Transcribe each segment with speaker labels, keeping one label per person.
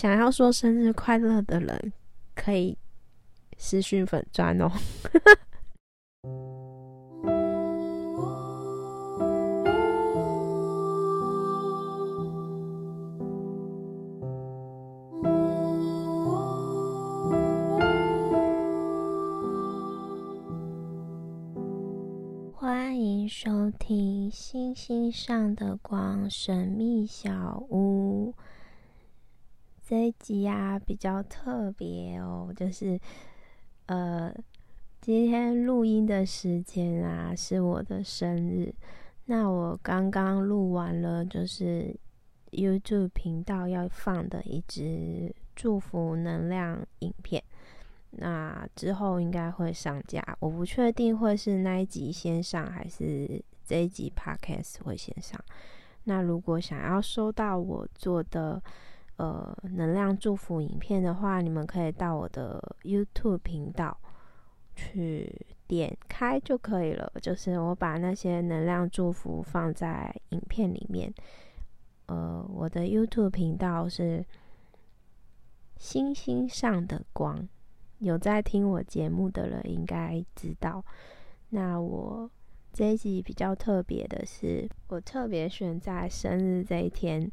Speaker 1: 想要说生日快乐的人，可以私讯粉砖哦。欢迎收听《星星上的光神秘小屋》。这一集啊比较特别哦，就是呃，今天录音的时间啊是我的生日。那我刚刚录完了，就是 YouTube 频道要放的一支祝福能量影片。那之后应该会上架，我不确定会是那一集先上，还是这一集 Podcast 会先上。那如果想要收到我做的。呃，能量祝福影片的话，你们可以到我的 YouTube 频道去点开就可以了。就是我把那些能量祝福放在影片里面。呃，我的 YouTube 频道是星星上的光，有在听我节目的人应该知道。那我这一集比较特别的是，我特别选在生日这一天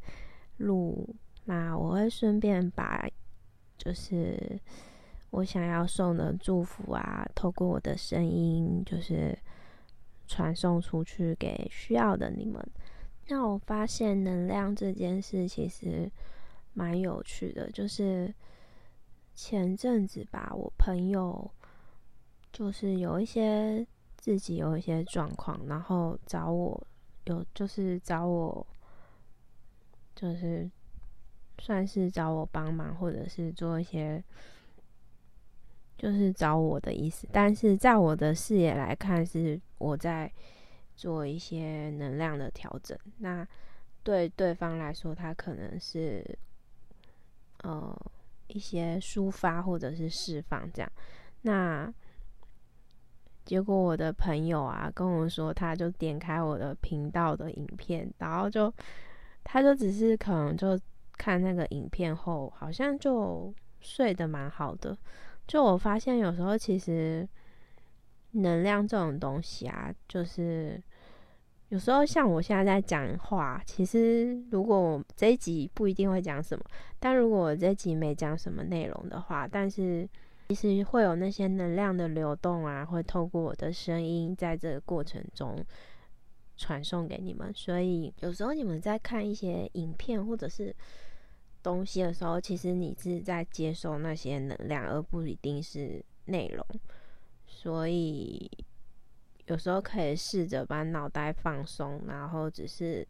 Speaker 1: 录。那我会顺便把，就是我想要送的祝福啊，透过我的声音，就是传送出去给需要的你们。那我发现能量这件事其实蛮有趣的，就是前阵子吧，我朋友就是有一些自己有一些状况，然后找我，有就是找我，就是。算是找我帮忙，或者是做一些，就是找我的意思。但是在我的视野来看，是我在做一些能量的调整。那对对方来说，他可能是呃一些抒发或者是释放这样。那结果我的朋友啊跟我说，他就点开我的频道的影片，然后就他就只是可能就。看那个影片后，好像就睡得蛮好的。就我发现，有时候其实能量这种东西啊，就是有时候像我现在在讲话，其实如果我这一集不一定会讲什么，但如果我这集没讲什么内容的话，但是其实会有那些能量的流动啊，会透过我的声音，在这个过程中传送给你们。所以有时候你们在看一些影片或者是。东西的时候，其实你是在接收那些能量，而不一定是内容。所以有时候可以试着把脑袋放松，然后只是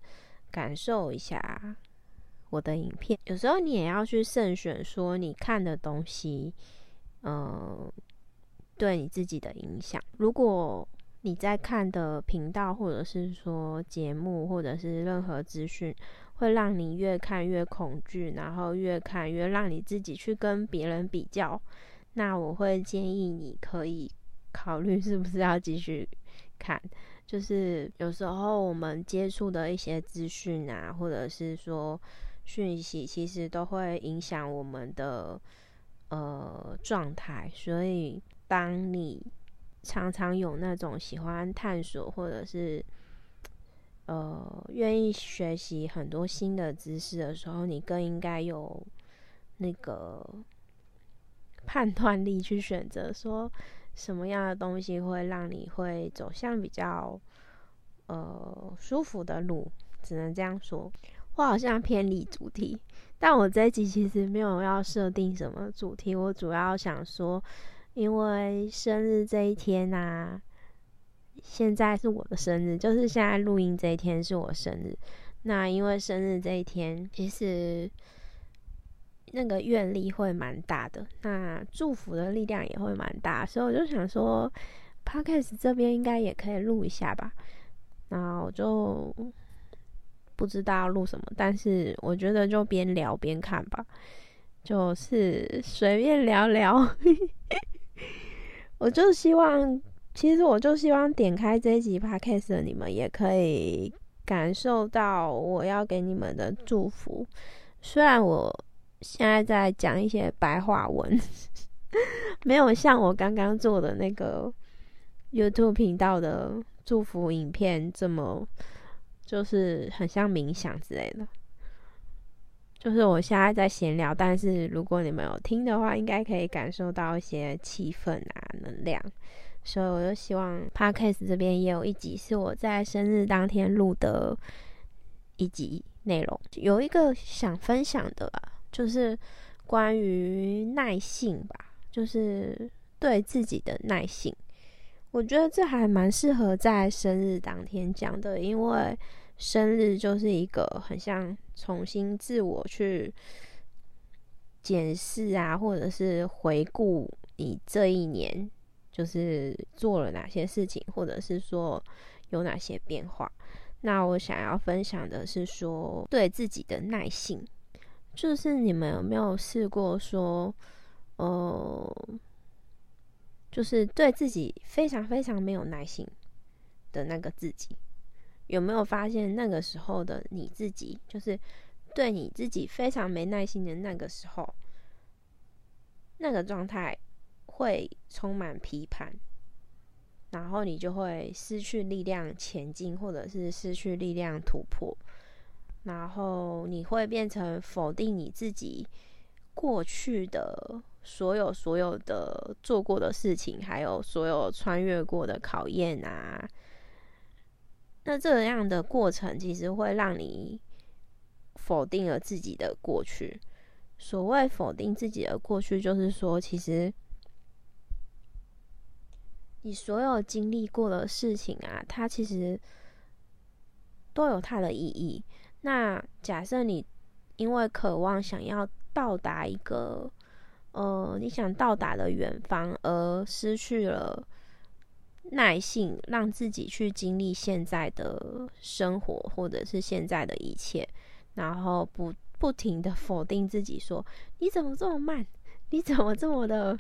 Speaker 1: 感受一下我的影片。有时候你也要去慎选，说你看的东西，嗯，对你自己的影响。如果你在看的频道，或者是说节目，或者是任何资讯。会让你越看越恐惧，然后越看越让你自己去跟别人比较。那我会建议你可以 考虑是不是要继续看。就是有时候我们接触的一些资讯啊，或者是说讯息，其实都会影响我们的呃状态。所以当你常常有那种喜欢探索，或者是呃，愿意学习很多新的知识的时候，你更应该有那个判断力去选择，说什么样的东西会让你会走向比较呃舒服的路，只能这样说。我好像偏离主题，但我这一集其实没有要设定什么主题，我主要想说，因为生日这一天呐。现在是我的生日，就是现在录音这一天是我生日。那因为生日这一天，其实那个愿力会蛮大的，那祝福的力量也会蛮大，所以我就想说，Podcast 这边应该也可以录一下吧。那我就不知道录什么，但是我觉得就边聊边看吧，就是随便聊聊。我就希望。其实我就希望点开这一集 podcast 的你们也可以感受到我要给你们的祝福。虽然我现在在讲一些白话文，没有像我刚刚做的那个 YouTube 频道的祝福影片这么，就是很像冥想之类的。就是我现在在闲聊，但是如果你们有听的话，应该可以感受到一些气氛啊、能量。所以我就希望 Podcast 这边也有一集是我在生日当天录的一集内容，有一个想分享的，就是关于耐性吧，就是对自己的耐性。我觉得这还蛮适合在生日当天讲的，因为生日就是一个很像重新自我去检视啊，或者是回顾你这一年。就是做了哪些事情，或者是说有哪些变化。那我想要分享的是说对自己的耐性，就是你们有没有试过说，呃，就是对自己非常非常没有耐心的那个自己，有没有发现那个时候的你自己，就是对你自己非常没耐心的那个时候，那个状态？会充满批判，然后你就会失去力量前进，或者是失去力量突破，然后你会变成否定你自己过去的所有所有的做过的事情，还有所有穿越过的考验啊。那这样的过程其实会让你否定了自己的过去。所谓否定自己的过去，就是说其实。你所有经历过的事情啊，它其实都有它的意义。那假设你因为渴望想要到达一个呃你想到达的远方，而失去了耐性，让自己去经历现在的生活或者是现在的一切，然后不不停的否定自己，说你怎么这么慢？你怎么这么的？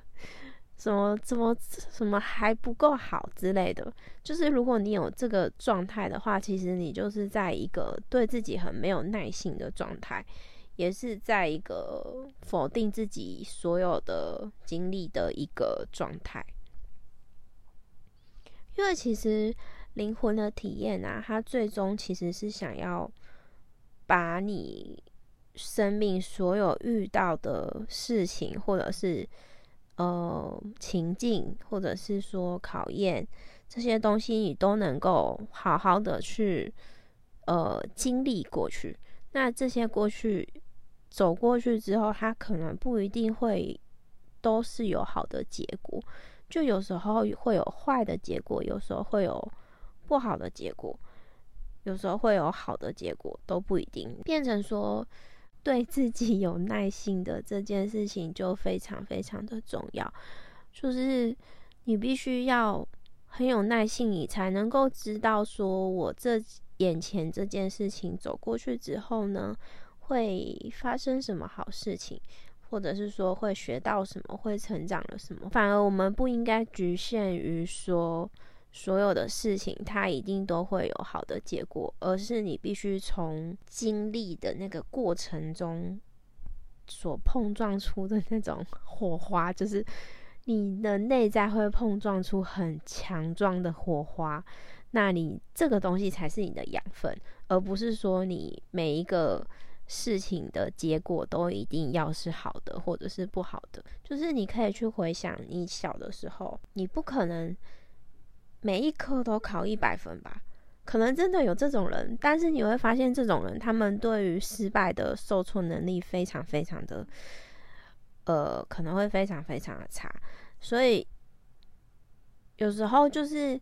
Speaker 1: 什么怎么什么还不够好之类的，就是如果你有这个状态的话，其实你就是在一个对自己很没有耐心的状态，也是在一个否定自己所有的经历的一个状态。因为其实灵魂的体验啊，它最终其实是想要把你生命所有遇到的事情，或者是。呃，情境或者是说考验这些东西，你都能够好好的去呃经历过去。那这些过去走过去之后，它可能不一定会都是有好的结果，就有时候会有坏的结果，有时候会有不好的结果，有时候会有好的结果，都不一定变成说。对自己有耐心的这件事情就非常非常的重要，就是你必须要很有耐心，你才能够知道说，我这眼前这件事情走过去之后呢，会发生什么好事情，或者是说会学到什么，会成长了什么。反而我们不应该局限于说。所有的事情，它一定都会有好的结果，而是你必须从经历的那个过程中所碰撞出的那种 火花，就是你的内在会碰撞出很强壮的火花。那你这个东西才是你的养分，而不是说你每一个事情的结果都一定要是好的，或者是不好的。就是你可以去回想你小的时候，你不可能。每一科都考一百分吧，可能真的有这种人，但是你会发现，这种人他们对于失败的受挫能力非常非常的，呃，可能会非常非常的差。所以有时候就是，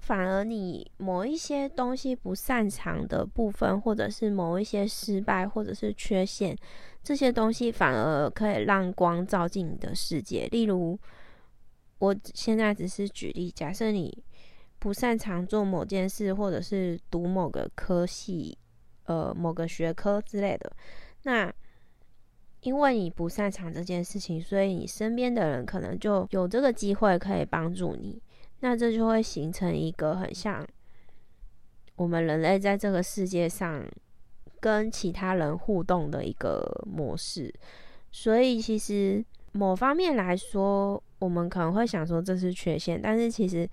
Speaker 1: 反而你某一些东西不擅长的部分，或者是某一些失败，或者是缺陷，这些东西反而可以让光照进你的世界，例如。我现在只是举例，假设你不擅长做某件事，或者是读某个科系、呃某个学科之类的，那因为你不擅长这件事情，所以你身边的人可能就有这个机会可以帮助你，那这就会形成一个很像我们人类在这个世界上跟其他人互动的一个模式。所以其实某方面来说，我们可能会想说这是缺陷，但是其实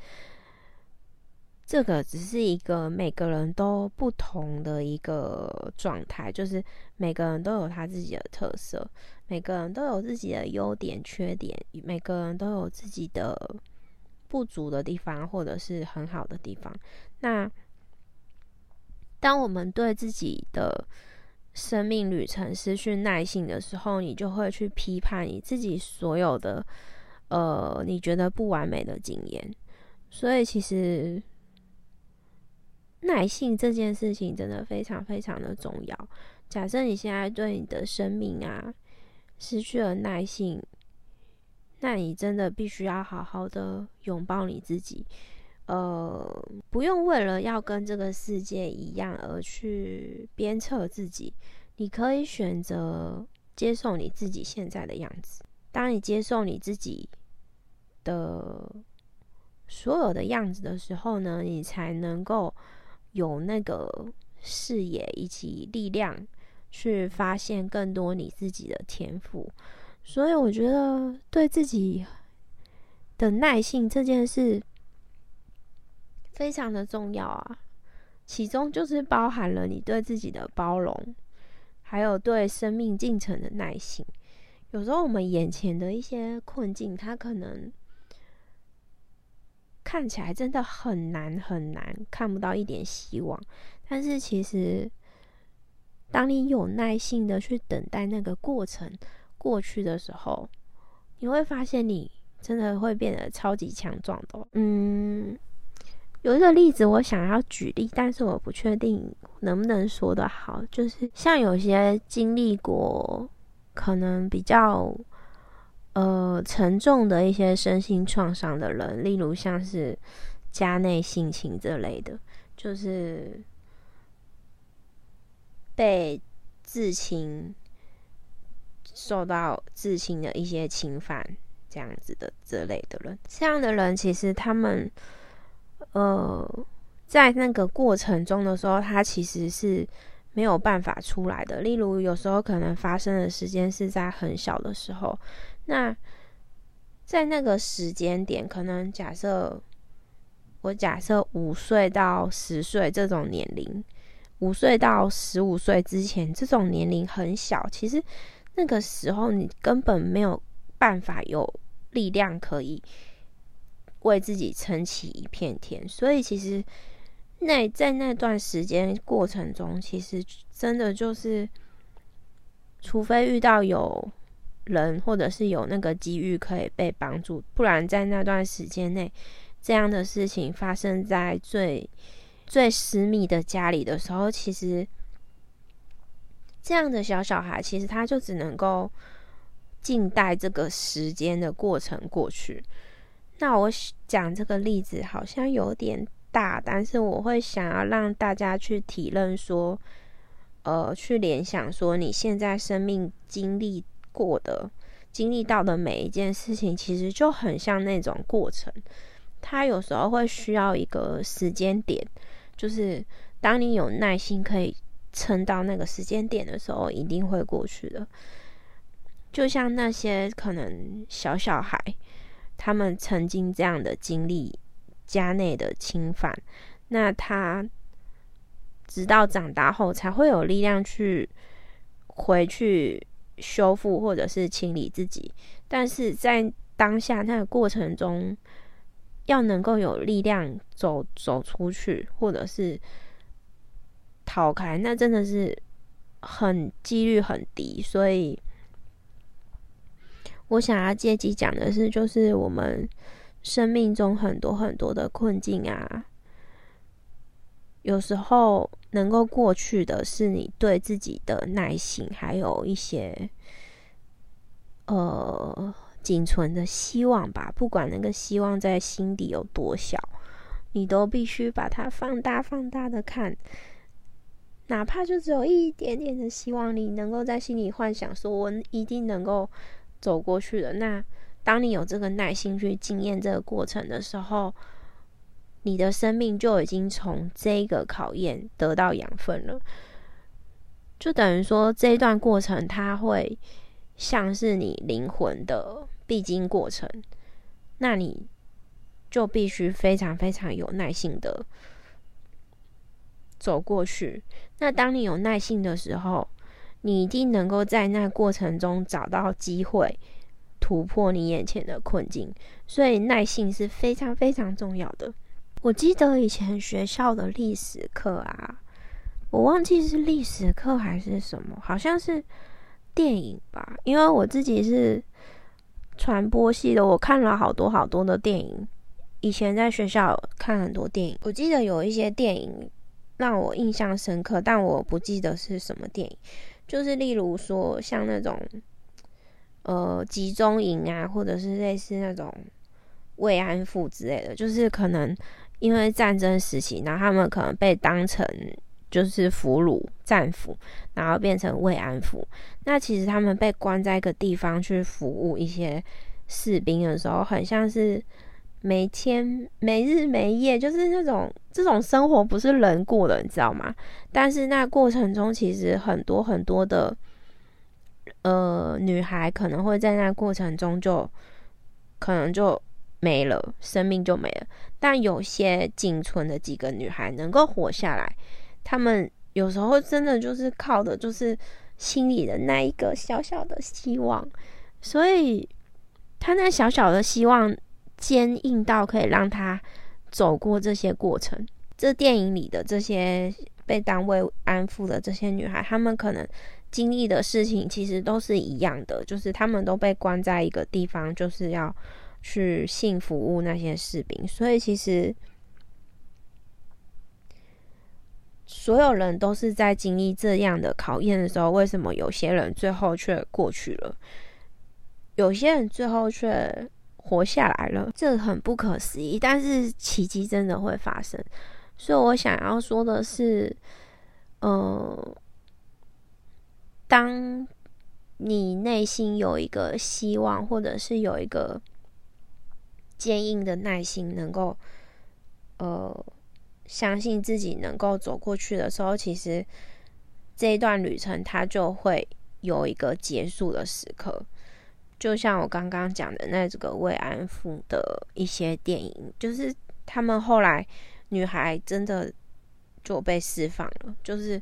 Speaker 1: 这个只是一个每个人都不同的一个状态，就是每个人都有他自己的特色，每个人都有自己的优点、缺点，每个人都有自己的不足的地方，或者是很好的地方。那当我们对自己的生命旅程失去耐性的时候，你就会去批判你自己所有的，呃，你觉得不完美的经验。所以，其实耐性这件事情真的非常非常的重要。假设你现在对你的生命啊失去了耐性，那你真的必须要好好的拥抱你自己。呃，不用为了要跟这个世界一样而去鞭策自己，你可以选择接受你自己现在的样子。当你接受你自己的所有的样子的时候呢，你才能够有那个视野以及力量去发现更多你自己的天赋。所以，我觉得对自己的耐性这件事。非常的重要啊，其中就是包含了你对自己的包容，还有对生命进程的耐心。有时候我们眼前的一些困境，它可能看起来真的很难很难，看不到一点希望。但是其实，当你有耐心的去等待那个过程过去的时候，你会发现你真的会变得超级强壮的。嗯。有一个例子，我想要举例，但是我不确定能不能说得好。就是像有些经历过可能比较呃沉重的一些身心创伤的人，例如像是家内性侵这类的，就是被至亲受到至亲的一些侵犯这样子的这类的人，这样的人其实他们。呃，在那个过程中的时候，他其实是没有办法出来的。例如，有时候可能发生的时间是在很小的时候，那在那个时间点，可能假设我假设五岁到十岁这种年龄，五岁到十五岁之前这种年龄很小，其实那个时候你根本没有办法有力量可以。为自己撑起一片天，所以其实那在那段时间过程中，其实真的就是，除非遇到有人或者是有那个机遇可以被帮助，不然在那段时间内，这样的事情发生在最最私密的家里的时候，其实这样的小小孩，其实他就只能够静待这个时间的过程过去。那我讲这个例子好像有点大，但是我会想要让大家去体认说，呃，去联想说你现在生命经历过的、经历到的每一件事情，其实就很像那种过程。它有时候会需要一个时间点，就是当你有耐心可以撑到那个时间点的时候，一定会过去的。就像那些可能小小孩。他们曾经这样的经历家内的侵犯，那他直到长大后才会有力量去回去修复或者是清理自己。但是在当下那个过程中，要能够有力量走走出去，或者是逃开，那真的是很几率很低，所以。我想要借机讲的是，就是我们生命中很多很多的困境啊，有时候能够过去的是你对自己的耐心，还有一些呃仅存的希望吧。不管那个希望在心底有多小，你都必须把它放大、放大的看，哪怕就只有一点点的希望，你能够在心里幻想说，我一定能够。走过去的那，当你有这个耐心去经验这个过程的时候，你的生命就已经从这个考验得到养分了。就等于说这一段过程，它会像是你灵魂的必经过程，那你就必须非常非常有耐心的走过去。那当你有耐性的时候，你一定能够在那过程中找到机会突破你眼前的困境。所以耐性是非常非常重要的。我记得以前学校的历史课啊。我忘记是历史课还是什么，好像是电影吧。因为我自己是传播系的，我看了好多好多的电影。以前在学校看很多电影，我记得有一些电影让我印象深刻，但我不记得是什么电影。就是例如说像那种呃集中营啊，或者是类似那种慰安妇之类的，就是可能因为战争时期，然后他们可能被当成。就是俘虏战俘，然后变成慰安妇。那其实他们被关在一个地方去服务一些士兵的时候，很像是每天没日没夜，就是那种这种生活不是人过的，你知道吗？但是那过程中，其实很多很多的呃女孩可能会在那过程中就可能就没了，生命就没了。但有些仅存的几个女孩能够活下来。她们有时候真的就是靠的，就是心里的那一个小小的希望，所以他那小小的希望坚硬到可以让他走过这些过程。这电影里的这些被单位安抚的这些女孩，她们可能经历的事情其实都是一样的，就是她们都被关在一个地方，就是要去性服务那些士兵，所以其实。所有人都是在经历这样的考验的时候，为什么有些人最后却过去了，有些人最后却活下来了？这很不可思议，但是奇迹真的会发生。所以我想要说的是，呃，当你内心有一个希望，或者是有一个坚硬的耐心，能够，呃。相信自己能够走过去的时候，其实这一段旅程它就会有一个结束的时刻。就像我刚刚讲的那这个慰安妇的一些电影，就是他们后来女孩真的就被释放了。就是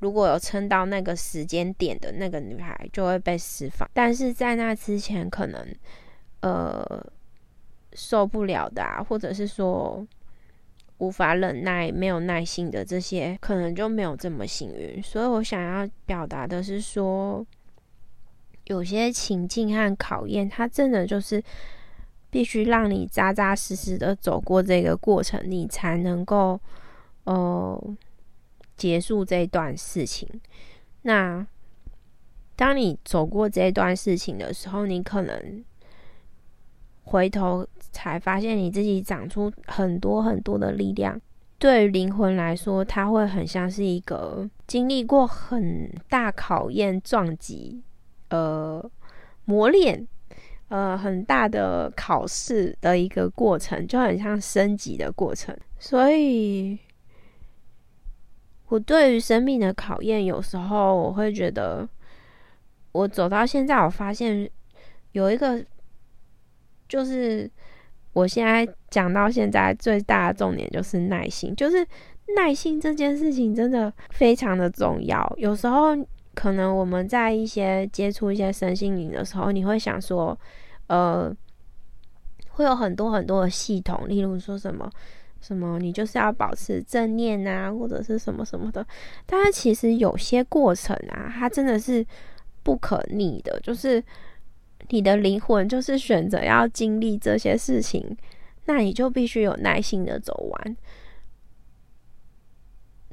Speaker 1: 如果有撑到那个时间点的那个女孩就会被释放，但是在那之前可能呃受不了的，啊，或者是说。无法忍耐、没有耐心的这些，可能就没有这么幸运。所以我想要表达的是说，有些情境和考验，它真的就是必须让你扎扎实实的走过这个过程，你才能够呃结束这段事情。那当你走过这段事情的时候，你可能回头。才发现你自己长出很多很多的力量。对于灵魂来说，它会很像是一个经历过很大考验、撞击、呃磨练、呃很大的考试的一个过程，就很像升级的过程。所以，我对于生命的考验，有时候我会觉得，我走到现在，我发现有一个就是。我现在讲到现在最大的重点就是耐心，就是耐心这件事情真的非常的重要。有时候可能我们在一些接触一些身心灵的时候，你会想说，呃，会有很多很多的系统，例如说什么什么，你就是要保持正念啊，或者是什么什么的。但是其实有些过程啊，它真的是不可逆的，就是。你的灵魂就是选择要经历这些事情，那你就必须有耐心的走完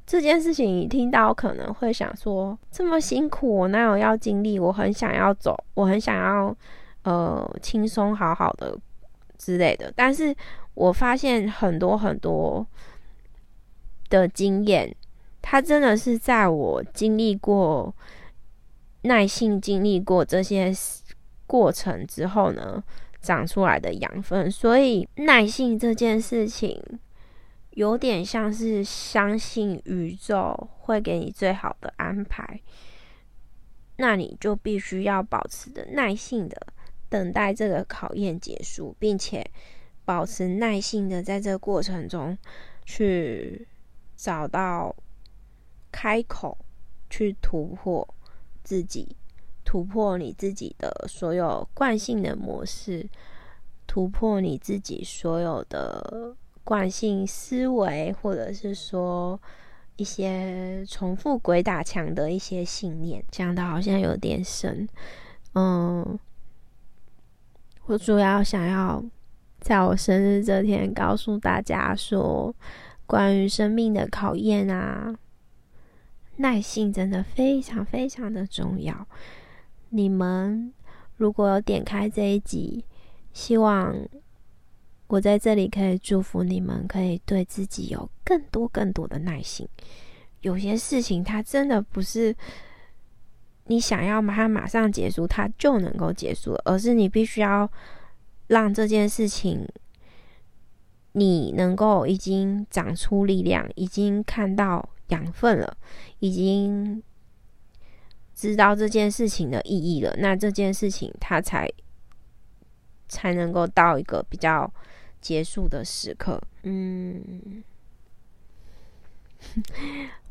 Speaker 1: 这件事情。你听到可能会想说：“这么辛苦，我哪有要经历？我很想要走，我很想要呃轻松好好的之类的。”但是我发现很多很多的经验，它真的是在我经历过耐心经历过这些。过程之后呢，长出来的养分，所以耐性这件事情，有点像是相信宇宙会给你最好的安排，那你就必须要保持的耐性的等待这个考验结束，并且保持耐性的在这过程中去找到开口，去突破自己，突破你自己的所有惯性的模式，突破你自己所有的。惯性思维，或者是说一些重复鬼打墙的一些信念，讲的好像有点深。嗯，我主要想要在我生日这天告诉大家说，关于生命的考验啊，耐性真的非常非常的重要。你们如果有点开这一集，希望。我在这里可以祝福你们，可以对自己有更多更多的耐心。有些事情它真的不是你想要它马上结束，它就能够结束，而是你必须要让这件事情你能够已经长出力量，已经看到养分了，已经知道这件事情的意义了，那这件事情它才才能够到一个比较。结束的时刻，嗯，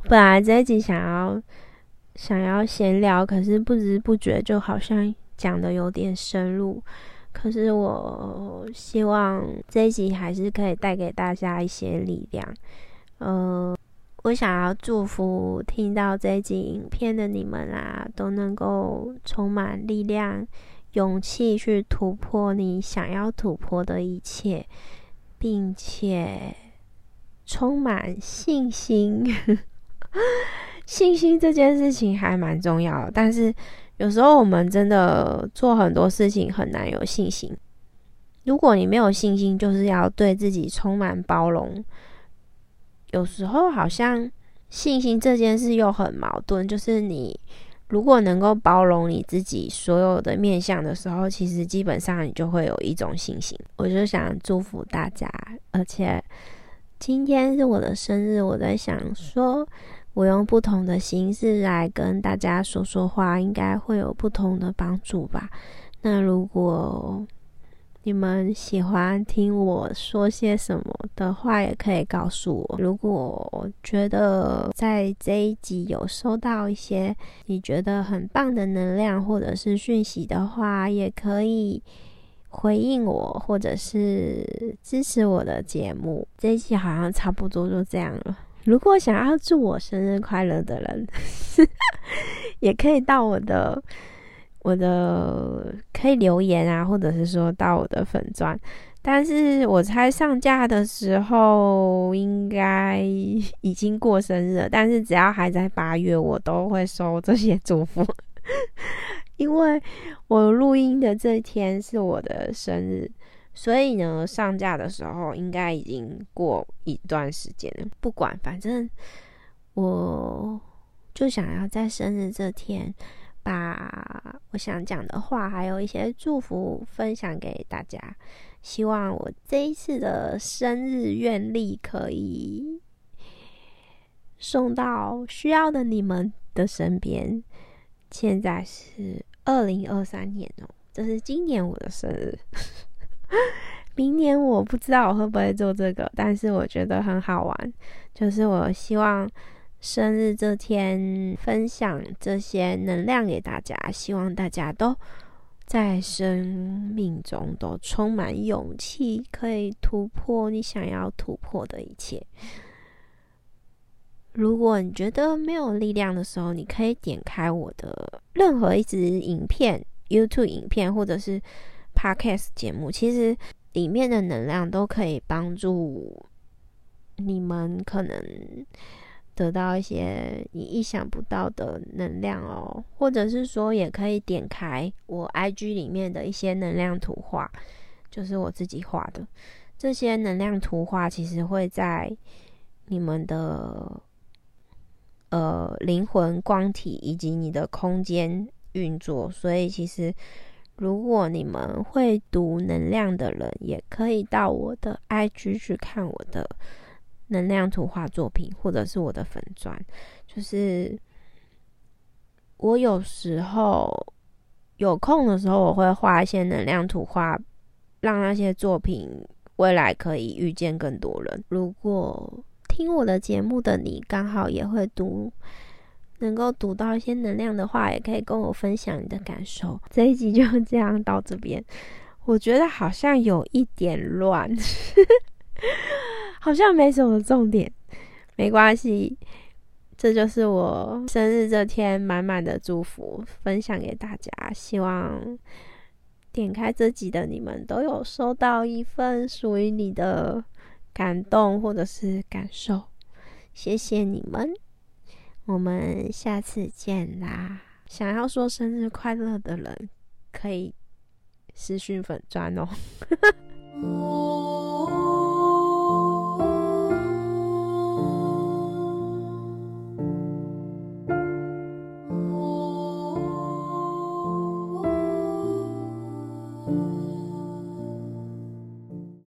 Speaker 1: 本来这一集想要想要闲聊，可是不知不觉就好像讲的有点深入。可是我希望这一集还是可以带给大家一些力量。呃，我想要祝福听到这一集影片的你们啊，都能够充满力量。勇气去突破你想要突破的一切，并且充满信心。信心这件事情还蛮重要的，但是有时候我们真的做很多事情很难有信心。如果你没有信心，就是要对自己充满包容。有时候好像信心这件事又很矛盾，就是你。如果能够包容你自己所有的面相的时候，其实基本上你就会有一种信心。我就想祝福大家，而且今天是我的生日，我在想说，我用不同的形式来跟大家说说话，应该会有不同的帮助吧。那如果你们喜欢听我说些什么的话，也可以告诉我。如果觉得在这一集有收到一些你觉得很棒的能量或者是讯息的话，也可以回应我，或者是支持我的节目。这一期好像差不多就这样了。如果想要祝我生日快乐的人，也可以到我的。我的可以留言啊，或者是说到我的粉钻，但是我猜上架的时候应该已经过生日了。但是只要还在八月，我都会收这些祝福，因为我录音的这一天是我的生日，所以呢，上架的时候应该已经过一段时间了。不管，反正我就想要在生日这天。把我想讲的话，还有一些祝福分享给大家。希望我这一次的生日愿力可以送到需要的你们的身边。现在是二零二三年哦，这是今年我的生日。明年我不知道我会不会做这个，但是我觉得很好玩。就是我希望。生日这天，分享这些能量给大家，希望大家都在生命中都充满勇气，可以突破你想要突破的一切。如果你觉得没有力量的时候，你可以点开我的任何一支影片，YouTube 影片或者是 Podcast 节目，其实里面的能量都可以帮助你们可能。得到一些你意想不到的能量哦，或者是说，也可以点开我 IG 里面的一些能量图画，就是我自己画的。这些能量图画其实会在你们的呃灵魂光体以及你的空间运作，所以其实如果你们会读能量的人，也可以到我的 IG 去看我的。能量图画作品，或者是我的粉砖，就是我有时候有空的时候，我会画一些能量图画，让那些作品未来可以遇见更多人。如果听我的节目的你刚好也会读，能够读到一些能量的话，也可以跟我分享你的感受。这一集就这样到这边，我觉得好像有一点乱。好像没什么重点，没关系，这就是我生日这天满满的祝福，分享给大家。希望点开这集的你们都有收到一份属于你的感动或者是感受，谢谢你们，我们下次见啦！想要说生日快乐的人，可以私讯粉砖哦。